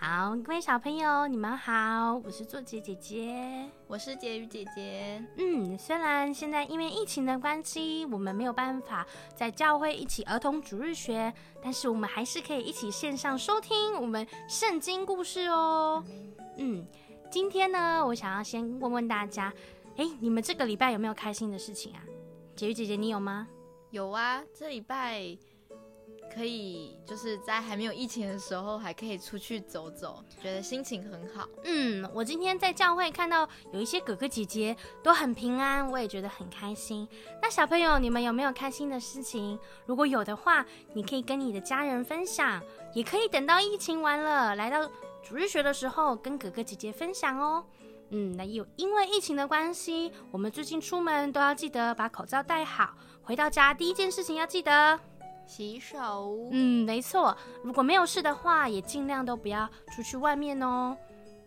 好，各位小朋友，你们好，我是作杰姐姐，我是婕妤姐姐。嗯，虽然现在因为疫情的关系，我们没有办法在教会一起儿童主日学，但是我们还是可以一起线上收听我们圣经故事哦。嗯，今天呢，我想要先问问大家，哎，你们这个礼拜有没有开心的事情啊？婕妤姐姐，你有吗？有啊，这礼拜。可以就是在还没有疫情的时候，还可以出去走走，觉得心情很好。嗯，我今天在教会看到有一些哥哥姐姐都很平安，我也觉得很开心。那小朋友，你们有没有开心的事情？如果有的话，你可以跟你的家人分享，也可以等到疫情完了，来到主日学的时候跟哥哥姐姐分享哦。嗯，那有因为疫情的关系，我们最近出门都要记得把口罩戴好，回到家第一件事情要记得。洗手。嗯，没错。如果没有事的话，也尽量都不要出去外面哦。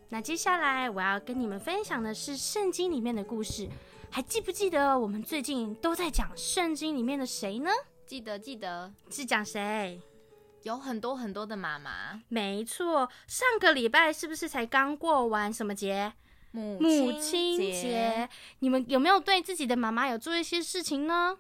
那接下来我要跟你们分享的是圣经里面的故事。还记不记得我们最近都在讲圣经里面的谁呢？记得，记得。是讲谁？有很多很多的妈妈。没错，上个礼拜是不是才刚过完什么节？母母亲节。你们有没有对自己的妈妈有做一些事情呢？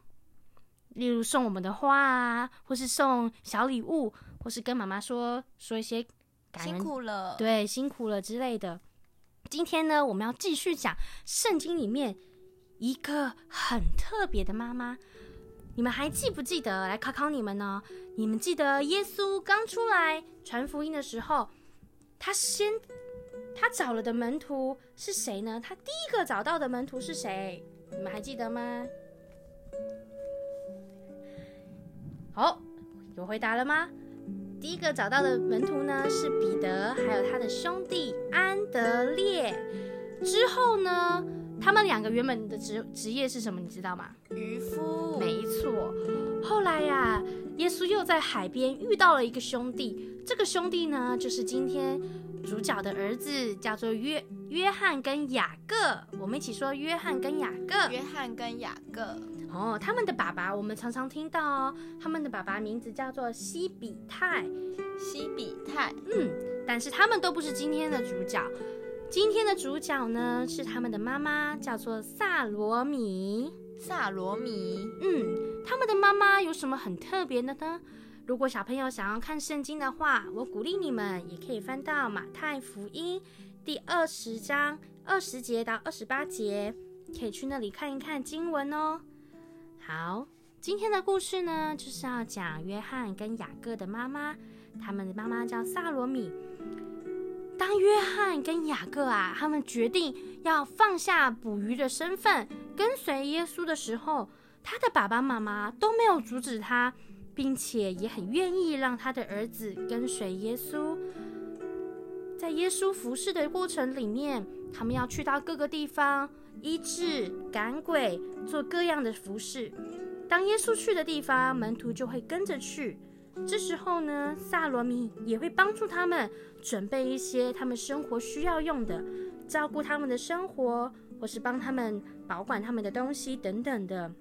例如送我们的花啊，或是送小礼物，或是跟妈妈说说一些感恩，辛苦了，对，辛苦了之类的。今天呢，我们要继续讲圣经里面一个很特别的妈妈。你们还记不记得？来考考你们呢。你们记得耶稣刚出来传福音的时候，他先他找了的门徒是谁呢？他第一个找到的门徒是谁？你们还记得吗？好，有回答了吗？第一个找到的门徒呢，是彼得，还有他的兄弟安德烈。之后呢，他们两个原本的职职业是什么？你知道吗？渔夫。没错。后来呀、啊，耶稣又在海边遇到了一个兄弟，这个兄弟呢，就是今天主角的儿子，叫做约约翰跟雅各。我们一起说约翰跟雅各。约翰跟雅各。哦，他们的爸爸我们常常听到哦，他们的爸爸名字叫做西比泰，西比泰，嗯，但是他们都不是今天的主角，今天的主角呢是他们的妈妈，叫做萨罗米，萨罗米，嗯，他们的妈妈有什么很特别的呢？如果小朋友想要看圣经的话，我鼓励你们也可以翻到马太福音第二十章二十节到二十八节，可以去那里看一看经文哦。好，今天的故事呢，就是要讲约翰跟雅各的妈妈，他们的妈妈叫萨罗米。当约翰跟雅各啊，他们决定要放下捕鱼的身份，跟随耶稣的时候，他的爸爸妈妈都没有阻止他，并且也很愿意让他的儿子跟随耶稣。在耶稣服侍的过程里面，他们要去到各个地方。医治、赶鬼，做各样的服事。当耶稣去的地方，门徒就会跟着去。这时候呢，萨罗米也会帮助他们准备一些他们生活需要用的，照顾他们的生活，或是帮他们保管他们的东西等等的。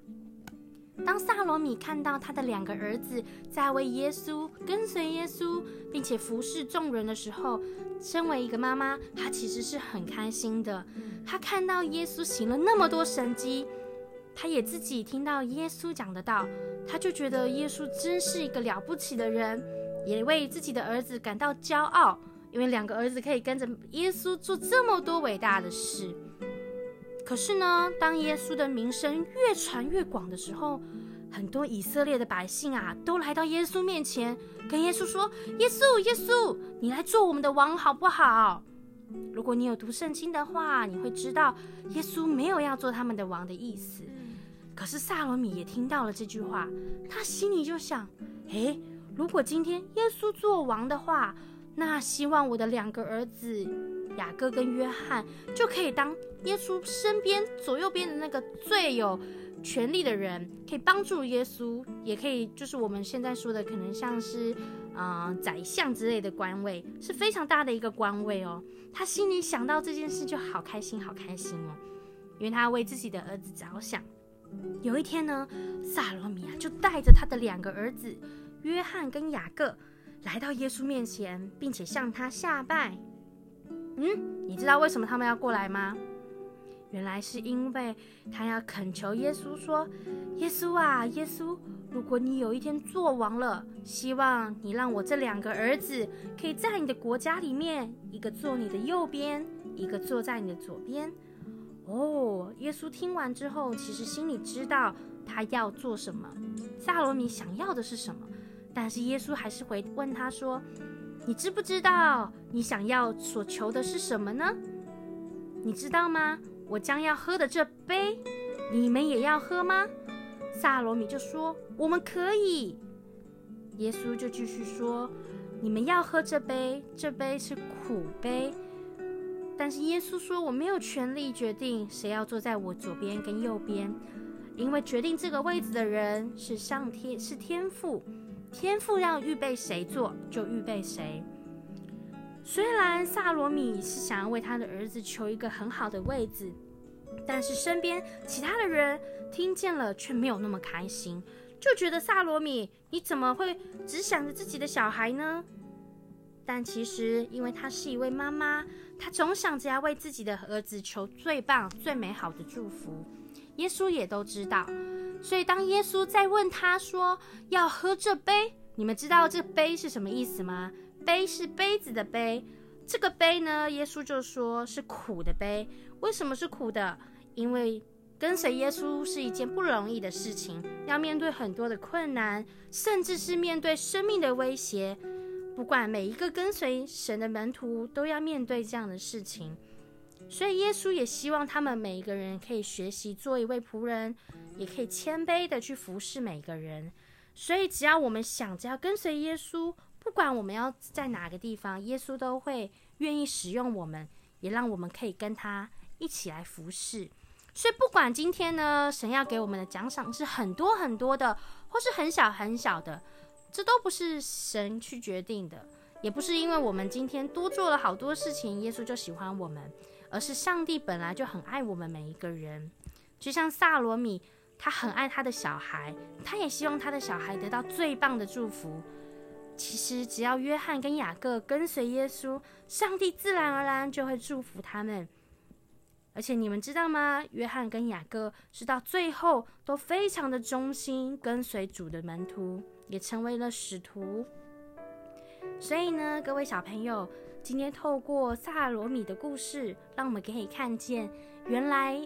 当萨罗米看到他的两个儿子在为耶稣跟随耶稣，并且服侍众人的时候，身为一个妈妈，她其实是很开心的。她看到耶稣行了那么多神迹，她也自己听到耶稣讲的道，她就觉得耶稣真是一个了不起的人，也为自己的儿子感到骄傲，因为两个儿子可以跟着耶稣做这么多伟大的事。可是呢，当耶稣的名声越传越广的时候，很多以色列的百姓啊，都来到耶稣面前，跟耶稣说：“耶稣，耶稣，你来做我们的王好不好？”如果你有读圣经的话，你会知道耶稣没有要做他们的王的意思。可是萨罗米也听到了这句话，他心里就想：“诶，如果今天耶稣做王的话，那希望我的两个儿子雅各跟约翰就可以当。”耶稣身边左右边的那个最有权力的人，可以帮助耶稣，也可以就是我们现在说的，可能像是啊、呃、宰相之类的官位，是非常大的一个官位哦。他心里想到这件事就好开心，好开心哦，因为他为自己的儿子着想。有一天呢，萨罗米啊就带着他的两个儿子约翰跟雅各，来到耶稣面前，并且向他下拜。嗯，你知道为什么他们要过来吗？原来是因为他要恳求耶稣说：“耶稣啊，耶稣，如果你有一天做王了，希望你让我这两个儿子可以在你的国家里面，一个坐你的右边，一个坐在你的左边。”哦，耶稣听完之后，其实心里知道他要做什么，撒罗米想要的是什么，但是耶稣还是回问他说：“你知不知道你想要所求的是什么呢？你知道吗？”我将要喝的这杯，你们也要喝吗？撒罗米就说：“我们可以。”耶稣就继续说：“你们要喝这杯，这杯是苦杯。但是耶稣说，我没有权利决定谁要坐在我左边跟右边，因为决定这个位置的人是上天，是天父。天父要预备谁坐，就预备谁。”虽然撒罗米是想要为他的儿子求一个很好的位置，但是身边其他的人听见了却没有那么开心，就觉得撒罗米你怎么会只想着自己的小孩呢？但其实因为她是一位妈妈，她总想着要为自己的儿子求最棒、最美好的祝福。耶稣也都知道，所以当耶稣在问他说要喝这杯，你们知道这杯是什么意思吗？杯是杯子的杯，这个杯呢，耶稣就说是苦的杯。为什么是苦的？因为跟随耶稣是一件不容易的事情，要面对很多的困难，甚至是面对生命的威胁。不管每一个跟随神的门徒都要面对这样的事情，所以耶稣也希望他们每一个人可以学习做一位仆人，也可以谦卑的去服侍每一个人。所以只要我们想着要跟随耶稣。不管我们要在哪个地方，耶稣都会愿意使用我们，也让我们可以跟他一起来服侍。所以，不管今天呢，神要给我们的奖赏是很多很多的，或是很小很小的，这都不是神去决定的，也不是因为我们今天多做了好多事情，耶稣就喜欢我们，而是上帝本来就很爱我们每一个人。就像撒罗米，他很爱他的小孩，他也希望他的小孩得到最棒的祝福。其实，只要约翰跟雅各跟随耶稣，上帝自然而然就会祝福他们。而且，你们知道吗？约翰跟雅各是到最后都非常的忠心，跟随主的门徒，也成为了使徒。所以呢，各位小朋友，今天透过撒罗米的故事，让我们可以看见，原来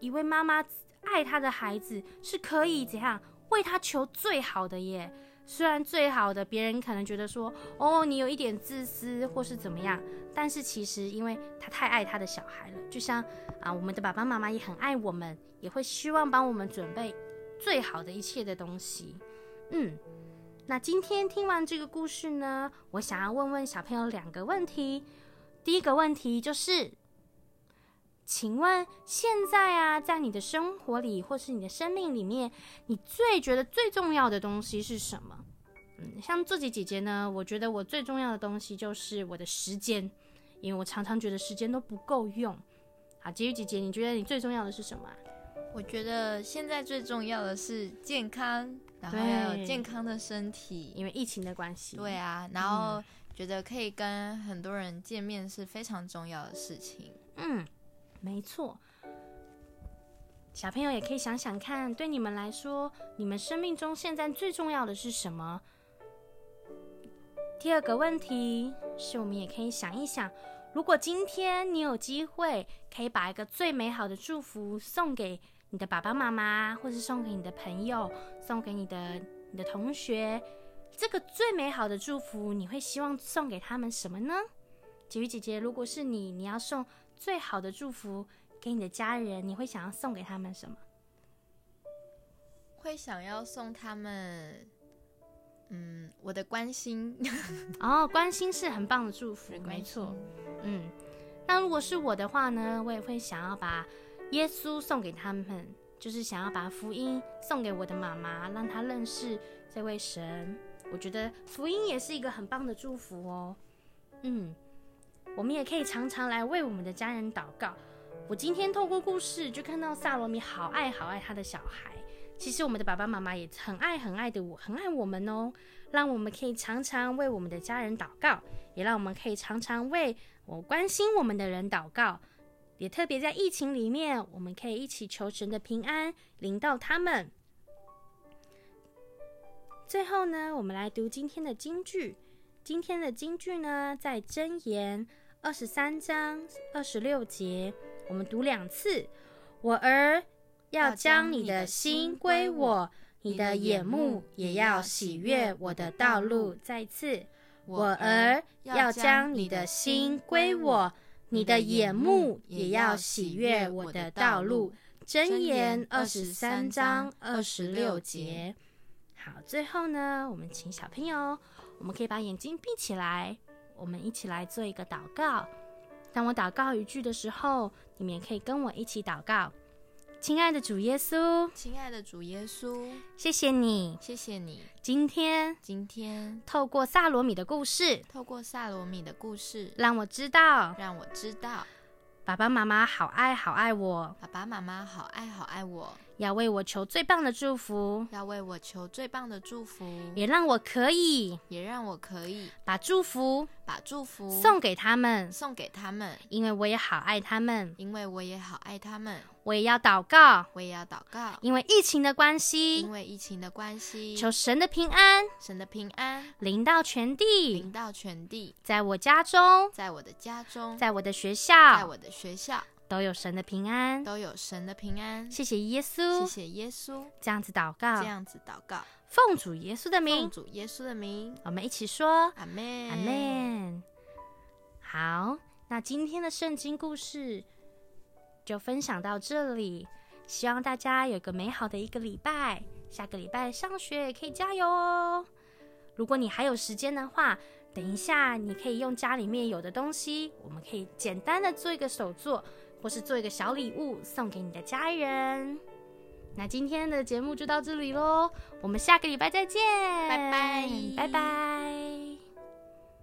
一位妈妈爱她的孩子是可以怎样为他求最好的耶。虽然最好的，别人可能觉得说，哦，你有一点自私或是怎么样，但是其实因为他太爱他的小孩了，就像啊，我们的爸爸妈妈也很爱我们，也会希望帮我们准备最好的一切的东西。嗯，那今天听完这个故事呢，我想要问问小朋友两个问题。第一个问题就是，请问现在啊，在你的生活里或是你的生命里面，你最觉得最重要的东西是什么？嗯，像自己姐姐呢，我觉得我最重要的东西就是我的时间，因为我常常觉得时间都不够用。好，婕妤姐姐，你觉得你最重要的是什么？我觉得现在最重要的是健康，然后还有健康的身体，因为疫情的关系。对啊，然后觉得可以跟很多人见面是非常重要的事情。嗯。没错，小朋友也可以想想看，对你们来说，你们生命中现在最重要的是什么？第二个问题是我们也可以想一想，如果今天你有机会，可以把一个最美好的祝福送给你的爸爸妈妈，或是送给你的朋友，送给你的你的同学，这个最美好的祝福，你会希望送给他们什么呢？婕妤姐姐，如果是你，你要送。最好的祝福给你的家人，你会想要送给他们什么？会想要送他们，嗯，我的关心。哦，关心是很棒的祝福，没错。嗯，那如果是我的话呢，我也会想要把耶稣送给他们，就是想要把福音送给我的妈妈，让她认识这位神。我觉得福音也是一个很棒的祝福哦。嗯。我们也可以常常来为我们的家人祷告。我今天透过故事就看到撒罗米好爱好爱他的小孩，其实我们的爸爸妈妈也很爱很爱的我，很爱我们哦。让我们可以常常为我们的家人祷告，也让我们可以常常为我关心我们的人祷告。也特别在疫情里面，我们可以一起求神的平安临到他们。最后呢，我们来读今天的金句。今天的金句呢，在箴言二十三章二十六节，我们读两次。我儿，要将你的心归我，你的眼目也要喜悦我的道路。再次，我儿，要将你的心归我，你的眼目也要喜悦我的道路。箴言二十三章二十六节。好，最后呢，我们请小朋友。我们可以把眼睛闭起来，我们一起来做一个祷告。当我祷告一句的时候，你们也可以跟我一起祷告。亲爱的主耶稣，亲爱的主耶稣，谢谢你，谢谢你。今天，今天透过萨罗米的故事，透过萨罗米的故事，让我知道，让我知道，爸爸妈妈好爱好爱我，爸爸妈妈好爱好爱我。要为我求最棒的祝福，要为我求最棒的祝福，也让我可以，也让我可以把祝福，把祝福送给他们，送给他们，因为我也好爱他们，因为我也好爱他们。我也要祷告，我也要祷告，因为疫情的关系，因为疫情的关系，求神的平安，神的平安临到全地，临到全地，在我家中，在我的家中，在我的学校，在我的学校。都有神的平安，都有神的平安。谢谢耶稣，谢谢耶稣。这样子祷告，这样子祷告，奉主耶稣的名，奉主耶稣的名，我们一起说阿门，阿门。好，那今天的圣经故事就分享到这里，希望大家有个美好的一个礼拜。下个礼拜上学也可以加油哦。如果你还有时间的话，等一下你可以用家里面有的东西，我们可以简单的做一个手作。或是做一个小礼物送给你的家人。那今天的节目就到这里喽，我们下个礼拜再见，拜拜，拜拜。